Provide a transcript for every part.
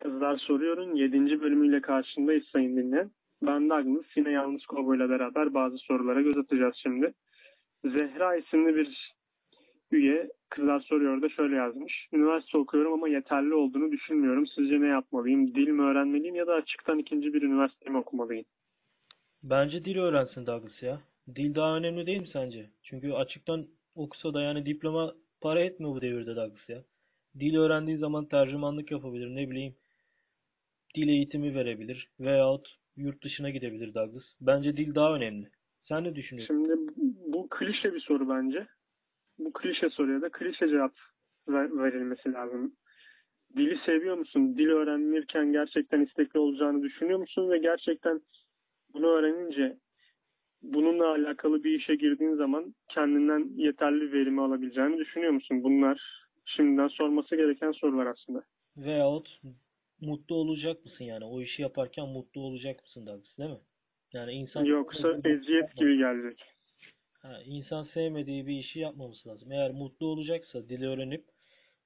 Kızlar Soruyor'un 7. bölümüyle karşındayız sayın dinleyen. Ben Douglas yine Yalnız Kovboy'la beraber bazı sorulara göz atacağız şimdi. Zehra isimli bir üye Kızlar Soruyor da şöyle yazmış. Üniversite okuyorum ama yeterli olduğunu düşünmüyorum. Sizce ne yapmalıyım? Dil mi öğrenmeliyim ya da açıktan ikinci bir üniversite mi okumalıyım? Bence dil öğrensin Douglas ya. Dil daha önemli değil mi sence? Çünkü açıktan okusa da yani diploma para etmiyor bu devirde Douglas ya. Dil öğrendiği zaman tercümanlık yapabilir ne bileyim. Dil eğitimi verebilir veyahut yurt dışına gidebilir Douglas. Bence dil daha önemli. Sen ne düşünüyorsun? Şimdi bu klişe bir soru bence. Bu klişe soruya da klişe cevap ver- verilmesi lazım. Dili seviyor musun? Dil öğrenirken gerçekten istekli olacağını düşünüyor musun? Ve gerçekten bunu öğrenince bununla alakalı bir işe girdiğin zaman kendinden yeterli verimi alabileceğini düşünüyor musun? Bunlar şimdiden sorması gereken sorular aslında. Veyahut mutlu olacak mısın yani? O işi yaparken mutlu olacak mısın Douglas değil mi? Yani insan Yoksa eziyet gibi gelecek. Ha, insan sevmediği bir işi yapmaması lazım. Eğer mutlu olacaksa dili öğrenip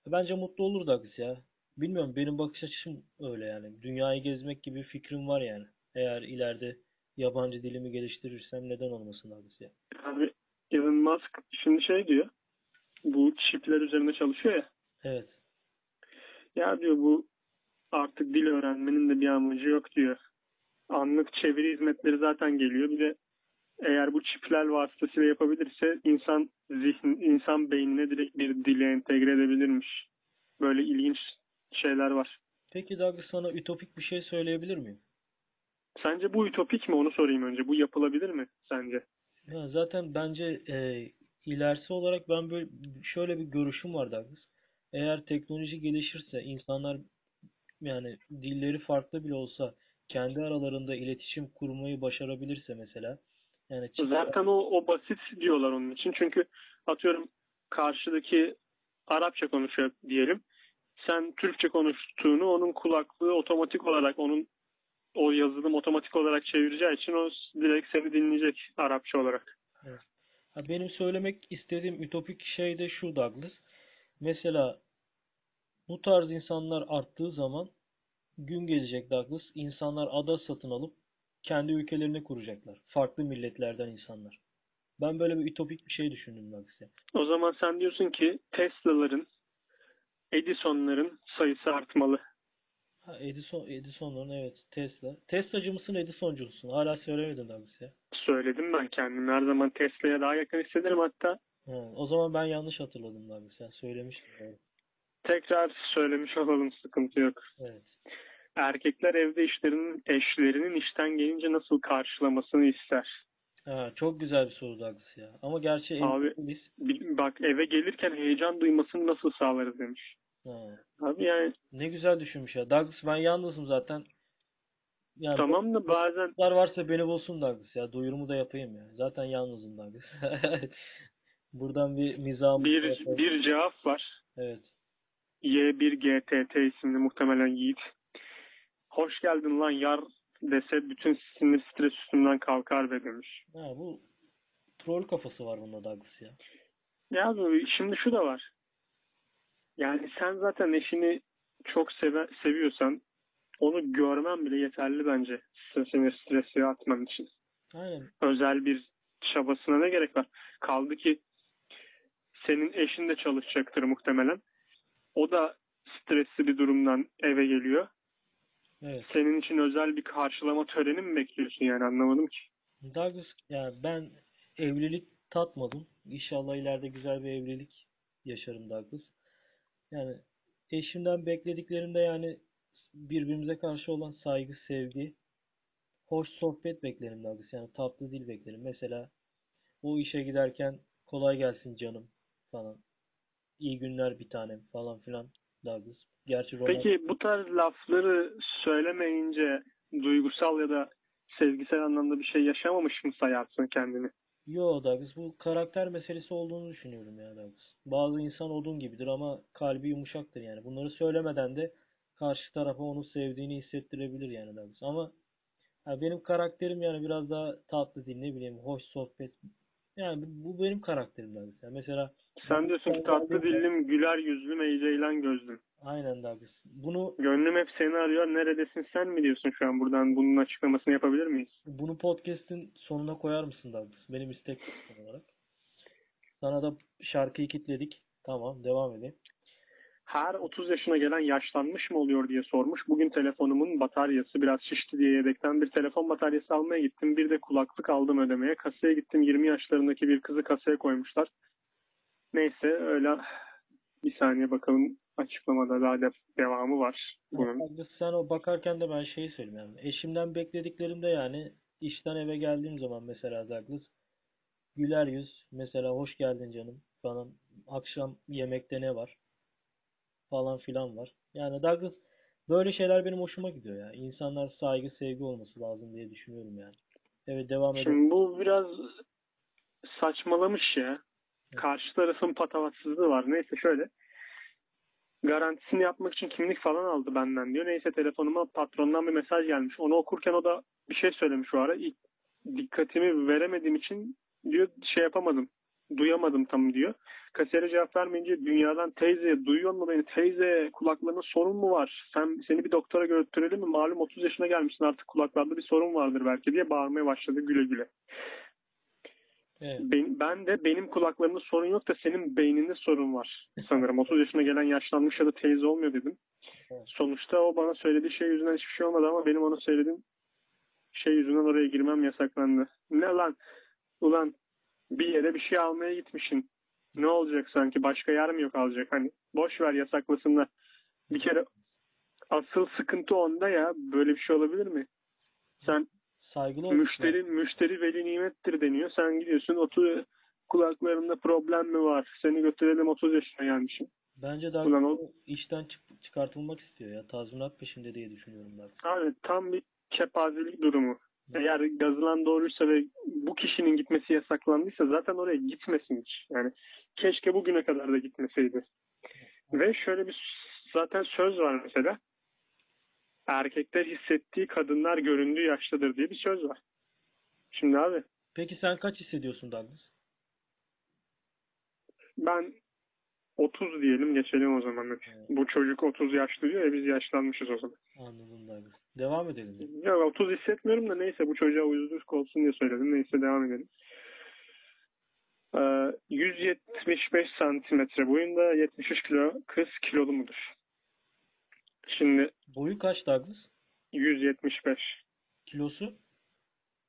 bence mutlu olur Douglas ya. Bilmiyorum benim bakış açım öyle yani. Dünyayı gezmek gibi fikrim var yani. Eğer ileride yabancı dilimi geliştirirsem neden olmasın Douglas ya. Abi Elon Musk şimdi şey diyor. Bu çipler üzerine çalışıyor ya. Evet. Ya diyor bu artık dil öğrenmenin de bir amacı yok diyor. Anlık çeviri hizmetleri zaten geliyor. Bir de eğer bu çipler vasıtasıyla yapabilirse insan zihn, insan beynine direkt bir dile entegre edebilirmiş. Böyle ilginç şeyler var. Peki Douglas sana ütopik bir şey söyleyebilir miyim? Sence bu ütopik mi? Onu sorayım önce. Bu yapılabilir mi sence? Ya zaten bence e, ilerisi olarak ben böyle şöyle bir görüşüm var Douglas. Eğer teknoloji gelişirse insanlar yani dilleri farklı bile olsa kendi aralarında iletişim kurmayı başarabilirse mesela yani Zaten o, o basit diyorlar onun için. Çünkü atıyorum karşıdaki Arapça konuşuyor diyelim. Sen Türkçe konuştuğunu onun kulaklığı otomatik olarak onun o yazılım otomatik olarak çevireceği için o direkt seni dinleyecek Arapça olarak. Ha, benim söylemek istediğim ütopik şey de şu Douglas. Mesela bu tarz insanlar arttığı zaman gün gelecek Douglas. İnsanlar ada satın alıp kendi ülkelerini kuracaklar. Farklı milletlerden insanlar. Ben böyle bir ütopik bir şey düşündüm Douglas. ya. O zaman sen diyorsun ki Tesla'ların, Edison'ların sayısı artmalı. Ha, Edison, Edison'ların evet Tesla. Tesla'cı mısın Edison'cu musun? Hala söylemedin Douglas ya. Söyledim ben kendimi. Her zaman Tesla'ya daha yakın hissederim hatta. Ha, o zaman ben yanlış hatırladım Douglas. Sen söylemiştin. doğru. Tekrar söylemiş olalım sıkıntı yok. Evet. Erkekler evde işlerinin eşlerinin işten gelince nasıl karşılamasını ister. Ha, çok güzel bir soru Douglas ya. Ama gerçi Abi- biz Bak eve gelirken heyecan duymasını nasıl sağlarız demiş. ha, Abi yani ne güzel düşünmüş ya. Douglas ben yalnızım zaten. Yani tamam da bazen varsa beni bulsun Douglas ya. Duyurumu da yapayım ya. Zaten yalnızım Douglas. Buradan bir mizahımı bir bir cevap var. Evet. Y1GTT isimli muhtemelen Yiğit. Hoş geldin lan yar dese bütün sinir stres üstünden kalkar be demiş. Ha, bu troll kafası var bunda Douglas ya. Ya şimdi şu da var. Yani sen zaten eşini çok seve, seviyorsan onu görmen bile yeterli bence. Sinir stresi atman için. Aynen. özel bir çabasına ne gerek var? Kaldı ki senin eşin de çalışacaktır muhtemelen. O da stresli bir durumdan eve geliyor. Evet. Senin için özel bir karşılama töreni mi bekliyorsun yani anlamadım ki. Douglas ya ben evlilik tatmadım. İnşallah ileride güzel bir evlilik yaşarım Douglas. Yani eşimden beklediklerimde yani birbirimize karşı olan saygı, sevgi, hoş sohbet beklerim Douglas. Yani tatlı dil beklerim. Mesela o işe giderken kolay gelsin canım falan. İyi günler bir tanem falan filan Douglas. Gerçi roman... Peki bu tarz lafları söylemeyince duygusal ya da sevgisel anlamda bir şey yaşamamış mı sayarsın kendini? Yo Douglas bu karakter meselesi olduğunu düşünüyorum ya Douglas. Bazı insan odun gibidir ama kalbi yumuşaktır yani. Bunları söylemeden de karşı tarafa onu sevdiğini hissettirebilir yani Douglas. Ama ha, benim karakterim yani biraz daha tatlı dil ne bileyim hoş sohbet Yani bu benim karakterim Douglas. Yani mesela Sen diyorsun ki tatlı dillim, güler yüzlüm, eğceylen gözlüm. aynen Douglas. Bunu Gönlüm hep seni arıyor. Neredesin sen mi diyorsun şu an? Buradan bunun açıklamasını yapabilir miyiz? bunu podcast'in sonuna koyar mısın Douglas? Benim istek olarak. Sana da şarkıyı kitledik. Tamam devam edelim. Her 30 yaşına gelen yaşlanmış mı oluyor diye sormuş. Bugün telefonumun bataryası biraz şişti diye yedekten bir telefon bataryası almaya gittim. Bir de kulaklık aldım ödemeye. Kasaya gittim. 20 yaşlarındaki bir kızı kasaya koymuşlar. Neyse öyle bir saniye bakalım açıklamada daha de devamı var bunun. Sen o bakarken de ben şeyi söyleyeyim yani. Eşimden beklediklerimde yani işten eve geldiğim zaman mesela Douglas güler yüz mesela hoş geldin canım falan akşam yemekte ne var falan filan var. Yani Douglas böyle şeyler benim hoşuma gidiyor ya. İnsanlar saygı sevgi olması lazım diye düşünüyorum yani. Evet devam edelim. Şimdi bu biraz saçmalamış ya. Karşı tarafın patavatsızlığı var. Neyse şöyle. Garantisini yapmak için kimlik falan aldı benden diyor. Neyse telefonuma patrondan bir mesaj gelmiş. Onu okurken o da bir şey söylemiş o ara. İlk dikkatimi veremediğim için diyor şey yapamadım. Duyamadım tam diyor. Kasiyere cevap vermeyince dünyadan teyze duyuyor mu beni? Teyze kulaklarında sorun mu var? Sen seni bir doktora götürelim mi? Malum 30 yaşına gelmişsin artık kulaklarda bir sorun vardır belki diye bağırmaya başladı güle güle. Evet. Ben, ben de benim kulaklarımda sorun yok da senin beyninde sorun var sanırım. 30 yaşına gelen yaşlanmış ya da teyze olmuyor dedim. Evet. Sonuçta o bana söylediği şey yüzünden hiçbir şey olmadı ama benim ona söylediğim şey yüzünden oraya girmem yasaklandı. Ne lan? Ulan bir yere bir şey almaya gitmişsin. Ne olacak sanki? Başka yer mi yok alacak? Hani boş ver yasaklasınlar. Bir kere asıl sıkıntı onda ya. Böyle bir şey olabilir mi? Sen Saygılı. Müşteri müşteri veli nimettir deniyor. Sen gidiyorsun otur kulaklarında problem mi var? Seni götürelim 30 yaşına gelmişim. Bence daha Ulan o- işten çık- çıkartılmak istiyor ya. Tazminat peşinde diye düşünüyorum ben. Abi tam bir kepazelik durumu. Eğer gazılan doğruysa ve bu kişinin gitmesi yasaklandıysa zaten oraya gitmesin hiç. Yani keşke bugüne kadar da gitmeseydi. Ve şöyle bir zaten söz var mesela. Erkekler hissettiği kadınlar göründüğü yaştadır diye bir söz var. Şimdi abi Peki sen kaç hissediyorsun Douglas? Ben 30 diyelim geçelim o zaman. Evet. Bu çocuk 30 yaşlı diyor ya biz yaşlanmışız o zaman. Anladım Douglas. Devam edelim. Ya 30 hissetmiyorum da neyse bu çocuğa uyuzluk olsun diye söyledim. Neyse devam edelim. Ee, 175 santimetre boyunda 73 kilo kız kilolu mudur? Şimdi Boyu kaç Douglas? 175 Kilosu?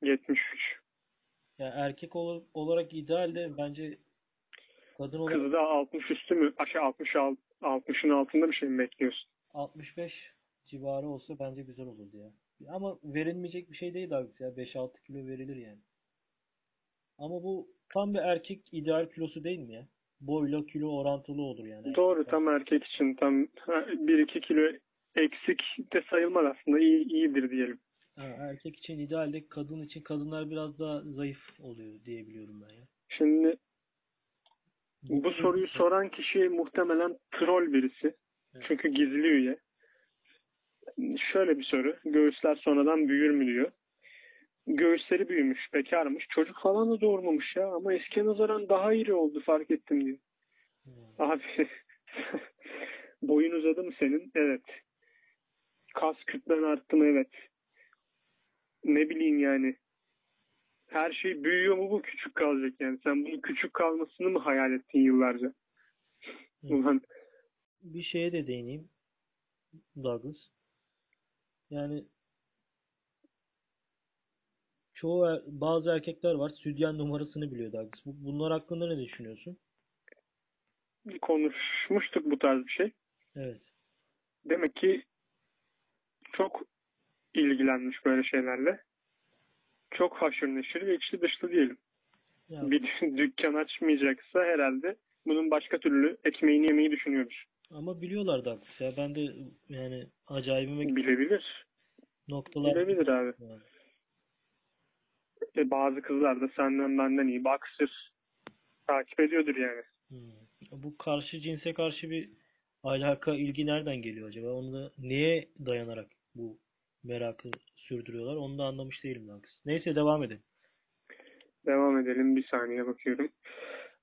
73 Ya erkek ol- olarak idealde bence kadın olarak Kızı da 60 üstü mü? Aşağı 60 alt- 60'ın altında bir şey mi bekliyorsun? 65 civarı olsa bence güzel olurdu ya. Ama verilmeyecek bir şey değil Douglas ya. 5-6 kilo verilir yani. Ama bu tam bir erkek ideal kilosu değil mi ya? Boyla kilo orantılı olur yani. Doğru tam erkek için tam 1-2 kilo eksik de sayılmaz aslında iyi iyidir diyelim. Ha, erkek için idealde kadın için kadınlar biraz daha zayıf oluyor diye biliyorum ben ya. Şimdi bu soruyu soran kişi muhtemelen troll birisi. Evet. Çünkü gizli üye. Şöyle bir soru. Göğüsler sonradan büyür mü diyor. Göğüsleri büyümüş, bekarmış. Çocuk falan da doğurmamış ya. Ama eskiye nazaran daha iri oldu fark ettim diyor. Hmm. Abi boyun uzadı mı senin? Evet. Kas kütlen arttı mı? Evet. Ne bileyim yani. Her şey büyüyor mu bu küçük kalacak yani. Sen bunun küçük kalmasını mı hayal ettin yıllarca? Hı. Ulan Bir şeye de değineyim. Douglas. Yani çoğu er- bazı erkekler var sütyen numarasını biliyor Douglas. Bu- Bunlar hakkında ne düşünüyorsun? konuşmuştuk bu tarz bir şey. Evet. Demek ki çok ilgilenmiş böyle şeylerle. Çok haşır neşir ve içli dışlı diyelim. Ya, Bir dükkan açmayacaksa herhalde bunun başka türlü ekmeğini yemeyi düşünüyordur. ama biliyorlar Douglas ya. Ben de yani acayibime Bilebilir. noktalar Bilebilir abi. Yani. E, bazı kızlar da senden benden iyi baksır takip ediyordur yani. Hmm. Bu karşı cinse karşı bir alaka, ilgi nereden geliyor acaba? Onu da neye dayanarak bu merakı sürdürüyorlar? Onu da anlamış değilim Douglas. Neyse devam edelim. Devam edelim. Bir saniye bakıyorum.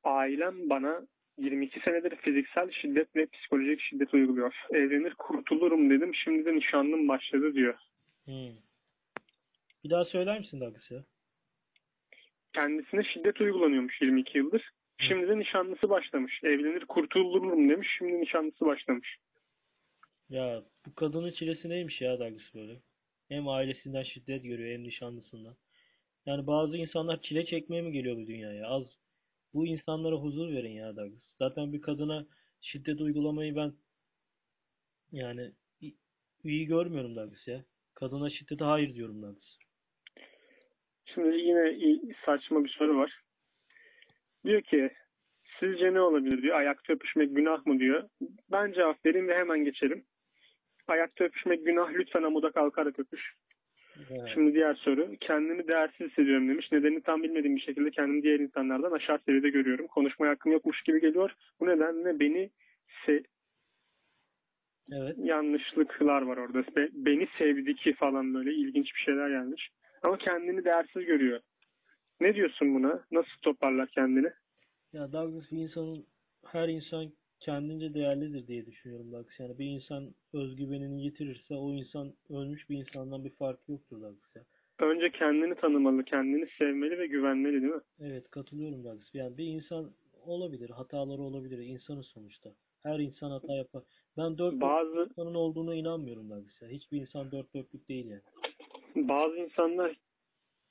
Ailem bana 22 senedir fiziksel şiddet ve psikolojik şiddet uyguluyor. Evlenir kurtulurum dedim. Şimdi de nişanlım başladı diyor. Hmm. Bir daha söyler misin Douglas ya? Kendisine şiddet uygulanıyormuş 22 yıldır. Şimdi de nişanlısı başlamış. Evlenir kurtulurum demiş. Şimdi nişanlısı başlamış. Ya bu kadının çilesi neymiş ya Douglas böyle? Hem ailesinden şiddet görüyor hem nişanlısından. Yani bazı insanlar çile çekmeye mi geliyor bu dünyaya? Az bu insanlara huzur verin ya Douglas. Zaten bir kadına şiddet uygulamayı ben yani iyi görmüyorum Douglas ya. Kadına şiddete hayır diyorum Douglas. Şimdi yine saçma bir soru var. Diyor ki sizce ne olabilir diyor. Ayakta öpüşmek günah mı diyor. Ben cevap vereyim ve hemen geçelim. Ayakta öpüşmek günah. Lütfen amuda kalkarak öpüş. Evet. Şimdi diğer soru. Kendimi değersiz hissediyorum demiş. Nedenini tam bilmediğim bir şekilde kendimi diğer insanlardan aşağı seviyede görüyorum. Konuşmaya hakkım yokmuş gibi geliyor. Bu nedenle beni se- Evet. yanlışlıklar var orada. Be- beni sevdi ki falan böyle ilginç bir şeyler gelmiş. Ama kendini değersiz görüyor. Ne diyorsun buna? Nasıl toparlar kendini? Ya Douglas bir insanın her insan kendince değerlidir diye düşünüyorum Douglas. Yani bir insan özgüvenini yitirirse o insan ölmüş bir insandan bir farkı yoktur Douglas ya. Önce kendini tanımalı, kendini sevmeli ve güvenmeli değil mi? Evet katılıyorum Douglas. Yani bir insan olabilir, hataları olabilir. İnsanın sonuçta. Her insan hata yapar. Ben dört Bazı insanın olduğuna inanmıyorum Douglas ya. Hiçbir insan dört dörtlük değil yani. Bazı insanlar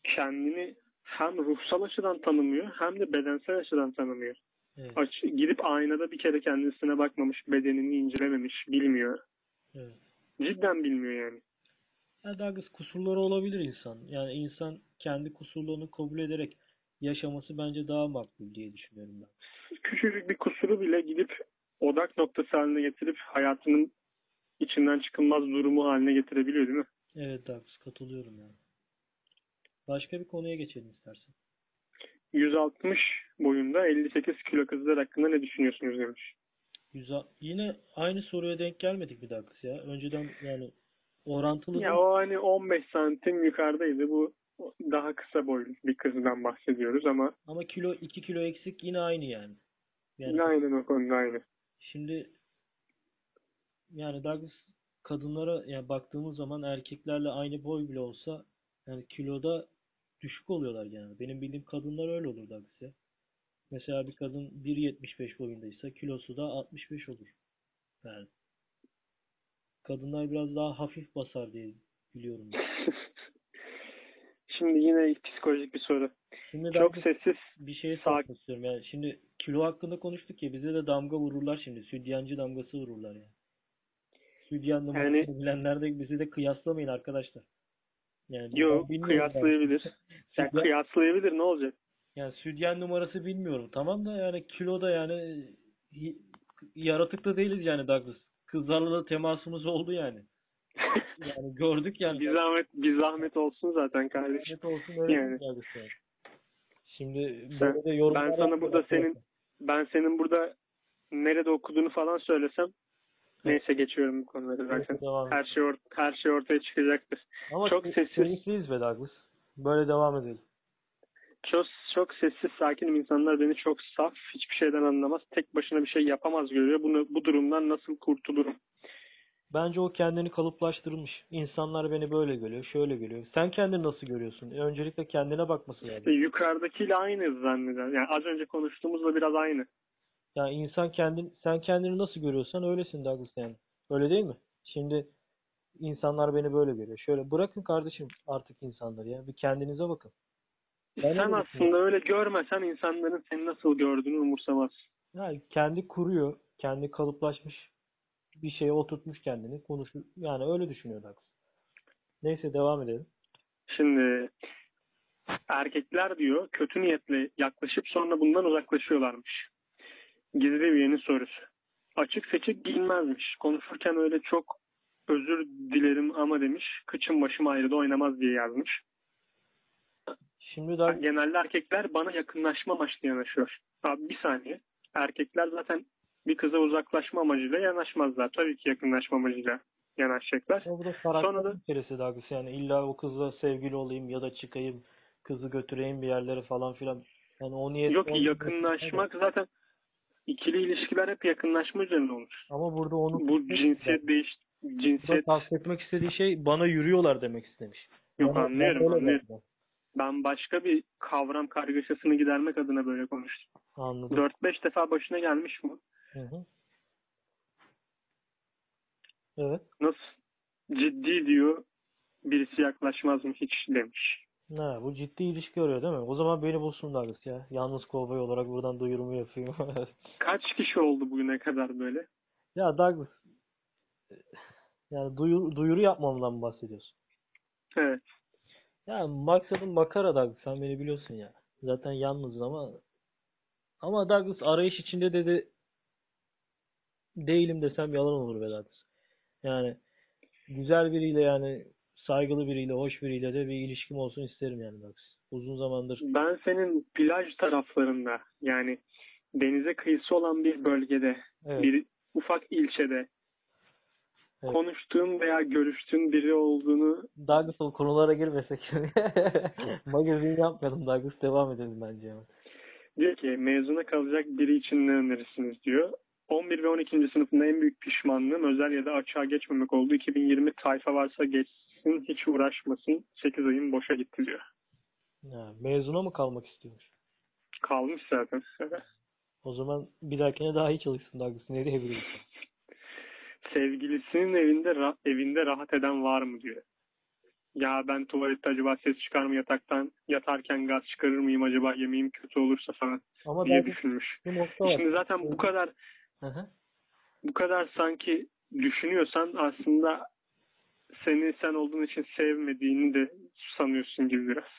kendini hem ruhsal açıdan tanımıyor hem de bedensel açıdan tanımıyor. Evet, Aç, gidip aynada bir kere kendisine bakmamış, bedenini incelememiş, bilmiyor. evet. Cidden bilmiyor yani. Ya Douglas kusurları olabilir insan. Yani insan kendi kusurlarını kabul ederek yaşaması bence daha makbul diye düşünüyorum ben. Küçücük bir kusuru bile gidip odak noktası haline getirip hayatının içinden çıkılmaz durumu haline getirebiliyor değil mi? Evet Douglas katılıyorum yani. Başka bir konuya geçelim istersen. 160 boyunda 58 kilo kızlar hakkında ne düşünüyorsunuz demiş. Yine aynı soruya denk gelmedik bir Douglas ya. Önceden yani orantılı Ya o hani 15 santim yukarıdaydı. Bu daha kısa boylu bir kızdan bahsediyoruz ama ama kilo 2 kilo eksik yine aynı yani. Yani yine aynen o konuda aynı. Şimdi yani Douglas kadınlara yani baktığımız zaman erkeklerle aynı boy bile olsa yani kiloda düşük oluyorlar yani. Benim bildiğim kadınlar öyle olur Douglas ya. Mesela bir kadın 1.75 boyundaysa kilosu da 65 olur. Yani kadınlar biraz daha hafif basar diye biliyorum. Şimdi yine psikolojik bir soru. Şimdi Çok sessiz. bir şey sormak istiyorum. Yani şimdi kilo hakkında konuştuk ya bize de damga vururlar şimdi. Südyancı damgası vururlar yani. Südyan numarasını Yani- bilenler de bizi de kıyaslamayın arkadaşlar. Yani Yok kıyaslayabilir. Yani Südyan- kıyaslayabilir ne olacak? yani südyen numarası bilmiyorum. Tamam da yani kiloda yani y- yaratıklı değiliz yani Douglas. Kızlarla da temasımız oldu yani. Yani gördük yani. bir zahmet bir zahmet olsun zaten kardeşim. Net olsun öyle Yani. Douglas yani. Şimdi Sen- böyle de yorumlar ben sana burada senin- Ben senin burada nerede okuduğunu falan söylesem neyse geçiyorum bu konuları zaten. Devam Her şey or- her şey ortaya çıkacaktır. Ama Çok key- sessiz. be Douglas. Böyle devam edelim. Çok çok sessiz sakinim insanlar beni çok saf hiçbir şeyden anlamaz. Tek başına bir şey yapamaz görüyor. Bunu bu durumdan nasıl kurtulurum? Bence o kendini kalıplaştırmış. İnsanlar beni böyle görüyor, şöyle görüyor. Sen kendini nasıl görüyorsun? E, öncelikle kendine bakması lazım. İşte yukarıdakiyle aynı zanneder. Yani az önce konuştuğumuzla biraz aynı. Yani insan kendin, sen kendini nasıl görüyorsan öylesin Douglas yani. Öyle değil mi? Şimdi insanlar beni böyle görüyor. Şöyle bırakın kardeşim artık insanları ya. Bir kendinize bakın. Ben Sen aslında öyle görmesen insanların seni nasıl gördüğünü umursamaz. Yani kendi kuruyor, kendi kalıplaşmış bir şeye oturtmuş kendini konuşuyor. Yani öyle düşünüyor Douglas. Neyse devam edelim. Şimdi erkekler diyor kötü niyetle yaklaşıp sonra bundan uzaklaşıyorlarmış. Gizli üyenin sorusu. Açık seçik giyinmezmiş. Konuşurken öyle çok özür dilerim ama demiş. Kıçım başım ayrı da oynamaz diye yazmış. Şimdi Douglas Genelde erkekler bana yakınlaşma amaçlı yanaşıyor. Abi bir saniye. Erkekler zaten bir kıza uzaklaşma amacıyla yanaşmazlar. Tabii ki yakınlaşma amacıyla yanaşacaklar. Ama bu da Sonra da- meselesi Douglas. Yani illa o kızla sevgili olayım ya da çıkayım, kızı götüreyim bir yerlere falan filan. Yani o niyet Yok o- yakınlaşmak zaten ikili ilişkiler hep yakınlaşma üzerine olur. Ama burada onu Bu cinsiyet değiş cinsiyet kastetmek istediği şey bana yürüyorlar demek istemiş. yok Bana- anlıyorum öyle anlıyorum. geldi. Ben başka bir kavram kargaşasını gidermek adına böyle konuştum. Anladım. 4-5 defa başına gelmiş mi? Hı hı. Evet. Nasıl ciddi diyor birisi yaklaşmaz mı hiç demiş. Ne, bu ciddi ilişki arıyor değil mi? O zaman beni bulsun Douglas ya. Yalnız kovboy olarak buradan duyurumu yapayım. Kaç kişi oldu bugüne kadar böyle? ya Douglas yani duyuru, duyuru yapmamdan mı bahsediyorsun? Evet. Ya maksadım makara Douglas. Sen beni biliyorsun ya. Zaten yalnızız ama ama Douglas arayış içinde dedi değilim desem yalan olur be Douglas. Yani güzel biriyle yani saygılı biriyle, hoş biriyle de bir ilişkim olsun isterim yani Douglas. Uzun zamandır Ben senin plaj taraflarında yani denize kıyısı olan bir bölgede, evet, bir ufak ilçede Evet. konuştuğun veya görüştüğün biri olduğunu Douglas o konulara girmesek. Magazin yapmayalım Douglas. Devam edelim bence. Yani. diyor ki mezuna kalacak biri için ne önerirsiniz diyor. 11 ve 12. sınıfında en büyük pişmanlığım özel ya da açığa geçmemek oldu. 2020 tayfa varsa geçsin hiç uğraşmasın. 8 ayım boşa gitti diyor. Ya, mezuna mı kalmak istiyormuş? Kalmış zaten. O zaman bir dahakine daha iyi çalışsın Douglas. Nereye bileyim? Sevgilisinin evinde ra- evinde rahat eden var mı diyor. Ya ben tuvalette acaba ses çıkar mı yataktan yatarken gaz çıkarır mıyım acaba yemeğim kötü olursa falan Ama diye düşünmüş. Şimdi zaten bu kadar Hı hı. bu kadar sanki düşünüyorsan aslında seni sen olduğun için sevmediğini de sanıyorsun gibi biraz.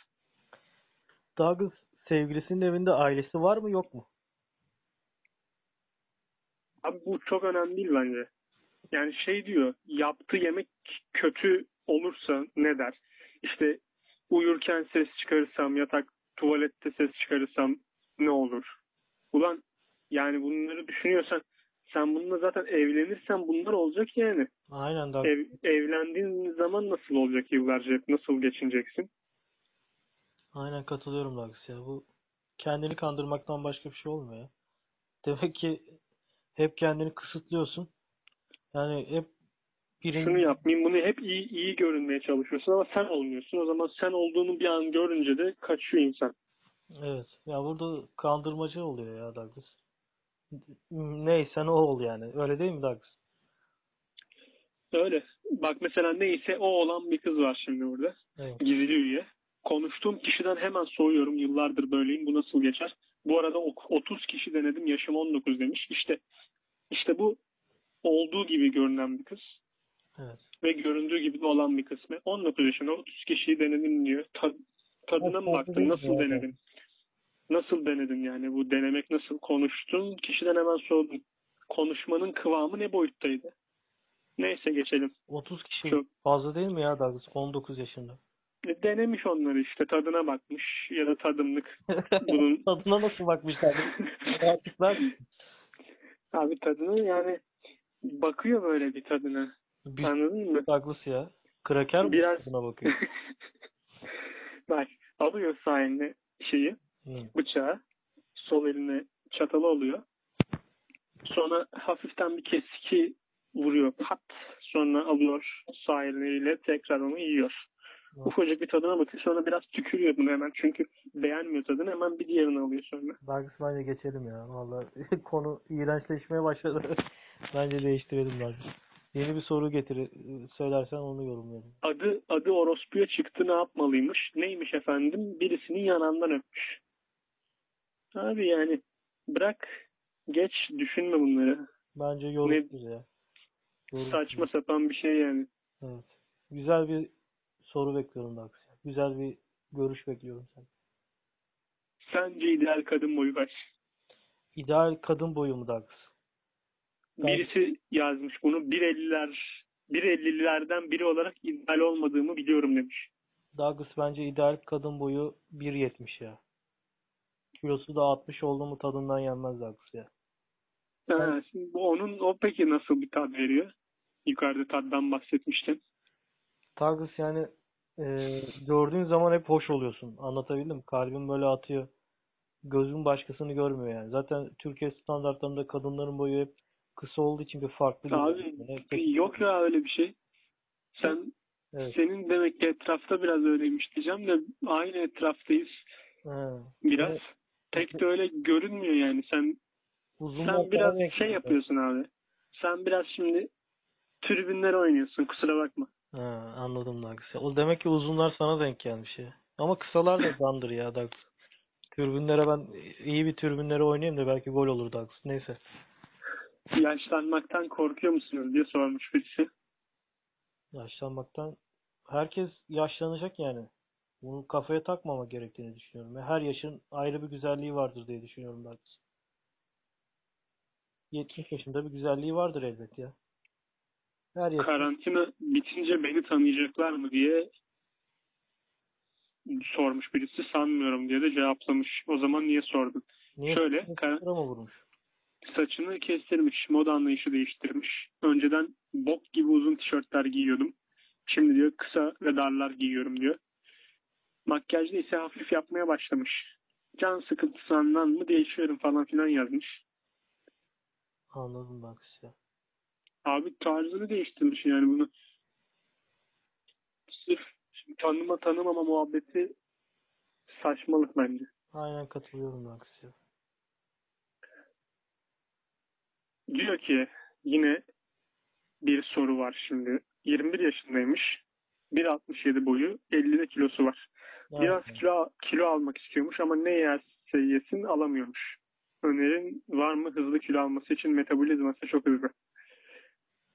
Douglas sevgilisinin evinde ailesi var mı yok mu? Abi bu çok önemli değil bence. Yani şey diyor, yaptığı yemek kötü olursa ne der? İşte uyurken ses çıkarırsam, yatak tuvalette ses çıkarırsam ne olur? Ulan yani bunları düşünüyorsan sen bununla zaten evlenirsen bunlar olacak yani. Aynen Douglas. Ev, evlendiğin zaman nasıl olacak yıllarca? Nasıl geçineceksin? Aynen katılıyorum Douglas ya. Bu kendini kandırmaktan başka bir şey olmuyor. Demek ki hep kendini kısıtlıyorsun. Yani hep birinci Şunu yapmayayım, bunu hep iyi iyi görünmeye çalışıyorsun ama sen olmuyorsun. O zaman sen olduğunu bir an görünce de kaçıyor insan. Evet. Ya burada kandırmacı oluyor ya Douglas. Neyse ne ol yani. Öyle değil mi Douglas? Öyle. Bak mesela neyse o olan bir kız var şimdi burada. Evet. Gizli üye. Konuştuğum kişiden hemen soğuyorum. Yıllardır böyleyim. Bu nasıl geçer? Bu arada ok- 30 kişi denedim. Yaşım 19 demiş. İşte işte bu olduğu gibi görünen bir kız. Evet. Ve göründüğü gibi de olan bir kısmı. 19 yaşında 30 kişiyi denedim diyor. Ta- tadına mı baktın? Nasıl denedin? Nasıl denedin yani? Bu denemek nasıl? Konuştun. Kişiden hemen sordun. Konuşmanın kıvamı ne boyuttaydı? Neyse geçelim. 30 kişi Çok. fazla değil mi ya Douglas? 19 yaşında. E, Denemiş onları işte. Tadına bakmış ya da tadımlık. Bunun Tadına nasıl bakmışlar? Açıklar. abi tadına yani bakıyor böyle bir tadına. Bir Anladın mı? Douglas ya. Kraker mi Biraz- tadına bakıyor? Bak alıyor sağ eline şeyi Hı. bıçağı. Sol eline çatalı alıyor. Sonra hafiften bir kesiki vuruyor pat. Sonra alıyor sağ eliyle tekrar onu yiyor. Evet. Ufacık bir tadına bakıyor. Sonra biraz tükürüyor bunu hemen. Çünkü beğenmiyor tadını. Hemen bir diğerini alıyor sonra. Douglas bence geçelim ya. Vallahi konu iğrençleşmeye başladı. bence değiştirelim Douglas. Yeni bir soru getir söylersen onu yorumlayalım. Adı adı orospuya çıktı ne yapmalıymış? Neymiş efendim? Birisinin yanağından öpmüş. Abi yani bırak geç düşünme bunları. Bence yorumsuz ya. Yorumsuz. Saçma sapan bir şey yani. Evet. Güzel bir soru bekliyorum Douglas. Güzel bir görüş bekliyorum sen. Sence ideal kadın boyu kaç? İdeal kadın boyu mu Douglas? Ben- Birisi yazmış bunu 1.50'ler 1.50'lerden biri olarak ideal olmadığımı biliyorum demiş. Douglas bence ideal kadın boyu 1.70 ya. Kilosu da 60 oldu mu tadından yenmez Douglas ya. Ha, şimdi bu onun o peki nasıl bir tat veriyor? Yukarıda tattan bahsetmiştim. Douglas yani e, gördüğün zaman hep hoş oluyorsun. Anlatabildim? Kalbin böyle atıyor. Gözün başkasını görmüyor yani. Zaten Türkiye standartlarında kadınların boyu hep kısa olduğu için bir farklı Abi görünüyor. Hep- yok ya öyle bir şey. Sen Evet. senin demek ki etrafta biraz öyleymiş diyeceğim de aynı etraftayız Ha. biraz. Evet. Pek de öyle görünmüyor yani. Sen Uzunlar sen biraz şey geliyor. yapıyorsun abi. Sen biraz şimdi tribünlere oynuyorsun kusura bakma. Ha, anladım Douglas. O demek ki uzunlar sana denk gelmiş ya. Ama kısalar da dandır ya Douglas. Türbünlere ben iyi bir türbünlere oynayayım da belki gol olur Douglas. Neyse. Yaşlanmaktan korkuyor musunuz diye sormuş birisi. Yaşlanmaktan herkes yaşlanacak yani. Bunu kafaya takmamak gerektiğini düşünüyorum. Her yaşın ayrı bir güzelliği vardır diye düşünüyorum Douglas. 70 yaşında bir güzelliği vardır elbet ya. Her yaş Karantina bitince beni tanıyacaklar mı diye sormuş birisi sanmıyorum diye de cevaplamış. O zaman niye sordun? niye şöyle, mı vurmuş? Saçını kestirmiş, moda anlayışı değiştirmiş. Önceden bok gibi uzun tişörtler giyiyordum. Şimdi diyor kısa ve darlar giyiyorum diyor. Makyajda ise hafif yapmaya başlamış. Can sıkıntısından mı değişiyorum falan filan yazmış. Anladım Douglas ya. Abi tarzını değiştirmiş yani bunu. Sırf şimdi tanıma tanımama muhabbeti saçmalık bence. Aynen katılıyorum Douglas ya. Diyor ki yine bir soru var şimdi. 21 yaşındaymış. 1.67 boyu, 50 de kilosu var. Biraz Aynen. kilo kilo almak istiyormuş ama ne yerse yesin alamıyormuş. Önerin var mı hızlı kilo alması için metabolizması çok hızlı.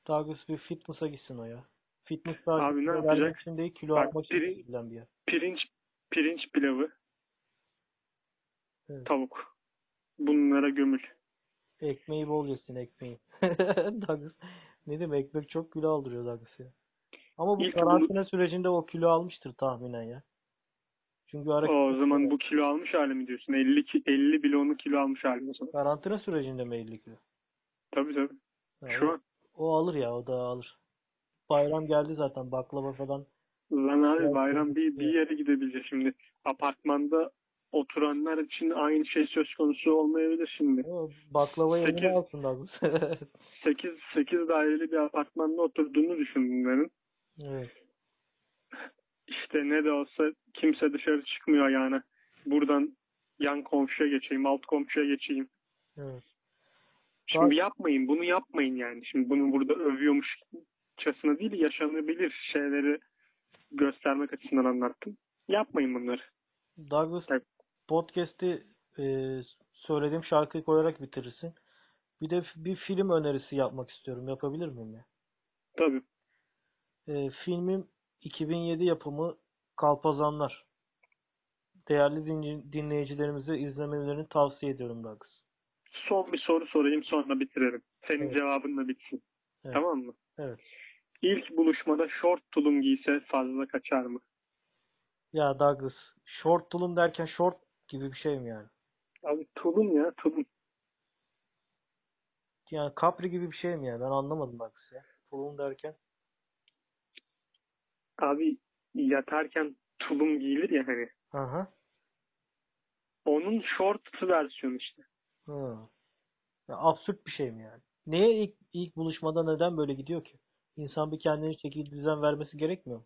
Douglas bir fitness'a gitsin o ya. Fitness sadece Abi ne yapacak? için değil kilo Bak, almak için biri- gidilen bir yer. Pirinç pirinç pilavı, Evet. tavuk. Bunlara gömül. Ekmeği bol yesin ekmeği. Douglas ne diyeyim ekmek çok kilo aldırıyor Douglas ya. Ama bu İlk karantina sürecinde o kilo almıştır tahminen ya. Çünkü hareket O zaman bu kilo almış hali mi diyorsun? 50 ki 50 bile onu kilo almış hali mi karantina sürecinde mi 50 kilo? Tabii tabii. Ha, Şu an. o alır ya o da alır. Bayram geldi zaten baklava falan. Lan abi bayram bir, bir yere gidebilecek şimdi. Apartmanda oturanlar için aynı şey söz konusu olmayabilir şimdi. O baklavayı eline Sekiz- alsın Douglas. 8 8 daireli bir apartmanda oturduğunu düşün bunların. evet. İşte ne de olsa kimse dışarı çıkmıyor yani. Buradan yan komşuya geçeyim, alt komşuya geçeyim. Evet. Şimdi Bak- yapmayın, bunu yapmayın yani. Şimdi bunu burada övüyormuşçasına değil, yaşanabilir şeyleri göstermek açısından anlattım. Yapmayın bunları. Douglas Evet. podcast'i e, söylediğim şarkıyı koyarak bitirirsin. Bir de bir film önerisi yapmak istiyorum. Yapabilir miyim ya? Tabii. E, filmim 2007 yapımı Kalpazanlar. Değerli dinley- dinleyicilerimize izlemelerini tavsiye ediyorum Douglas. Son bir soru sorayım sonra bitirelim. Senin Evet. cevabınla bitsin. Evet. Tamam mı? Evet. İlk buluşmada şort tulum giyse fazla kaçar mı? Ya Douglas, short tulum derken short gibi bir şey mi yani? Abi tulum ya tulum. Yani capri gibi bir şey mi yani? Ben anlamadım Douglas ya. Tulum derken. Abi yatarken tulum giyilir ya hani. Aha. Onun short versiyonu işte. Hı. Ya absürt bir şey mi yani? Neye ilk, ilk buluşmada neden böyle gidiyor ki? İnsan bir kendine çeki düzen vermesi gerekmiyor mu?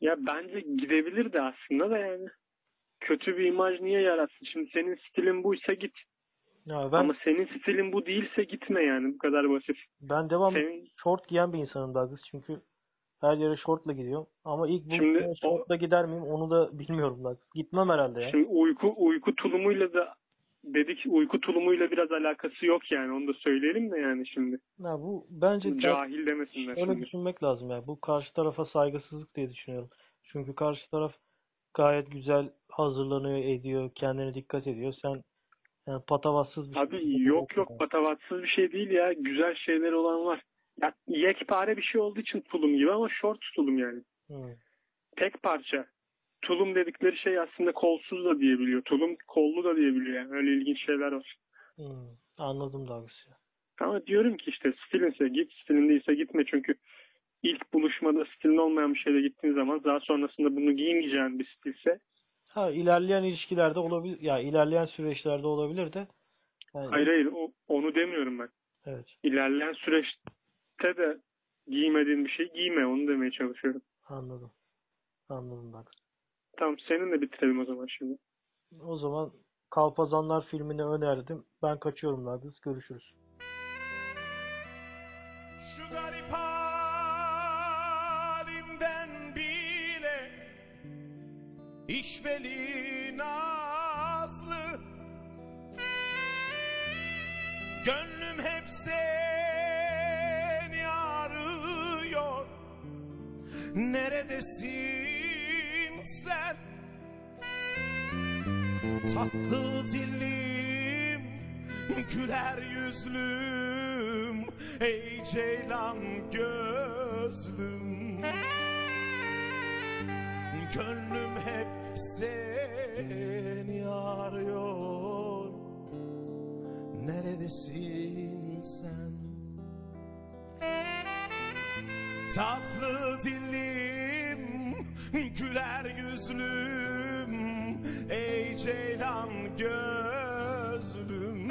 Ya bence gidebilir de aslında da yani. Kötü bir imaj niye yaratsın? Şimdi senin stilin buysa git. Ya ben Ama senin stilin bu değilse gitme yani. Bu kadar basit. ben devam Senin short giyen bir insanım Douglas çünkü her yere shortla gidiyorum. Ama ilk Şimdi buluşmaya o- shortla gider miyim onu da bilmiyorum Douglas. Gitmem herhalde ya. şimdi uyku uyku tulumuyla da dedik uyku tulumuyla biraz alakası yok yani. Onu da söyleyelim de yani şimdi. Ya bu bence Cahil demesinler Öyle şimdi. düşünmek lazım yani. Bu karşı tarafa saygısızlık diye düşünüyorum. Çünkü karşı taraf gayet güzel hazırlanıyor, ediyor, kendine dikkat ediyor. Sen yani patavatsız bir Abi şekilde yok yok patavatsız bir şey değil ya. Güzel şeyler olan var. Ya yekpare bir şey olduğu için tulum gibi ama short tulum yani. Hı. Tek parça. Tulum dedikleri şey aslında kolsuz da diyebiliyor. Tulum kollu da diyebiliyor yani. Öyle ilginç şeyler var. Hı. Anladım Douglas ya. Ama diyorum ki işte stilinse git, stilin değilse gitme çünkü ilk buluşma aşamada stilin olmayan bir şeyle gittiğin zaman daha sonrasında bunu giymeyeceğin bir stilse Ha ilerleyen ilişkilerde olabilir ya ilerleyen süreçlerde olabilir de. Yani, hayır hayır o- onu demiyorum ben. Evet. İlerleyen süreçte de giymediğin bir şey giyme onu demeye çalışıyorum. Anladım. Anladım bak. Tamam seninle bitirelim o zaman şimdi. O zaman Kalpazanlar filmini önerdim. Ben kaçıyorum Douglas. Görüşürüz. Şu garip halimden bile işveli nazlı Gönlüm hep seni Neredesin sen? Tatlı dilim Güler yüzlüm Ey ceylan gözlüm. Gönlüm hep seni arıyor. Neredesin sen Tatlı dilim Güler yüzlüm Ey ceylan gözlüm.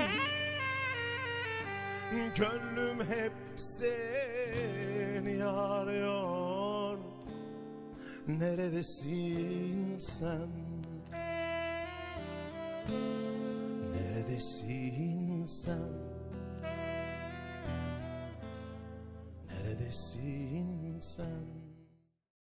Gönlüm hep seni arıyor. Neredesin sen? Neredesin sen Neredesin sen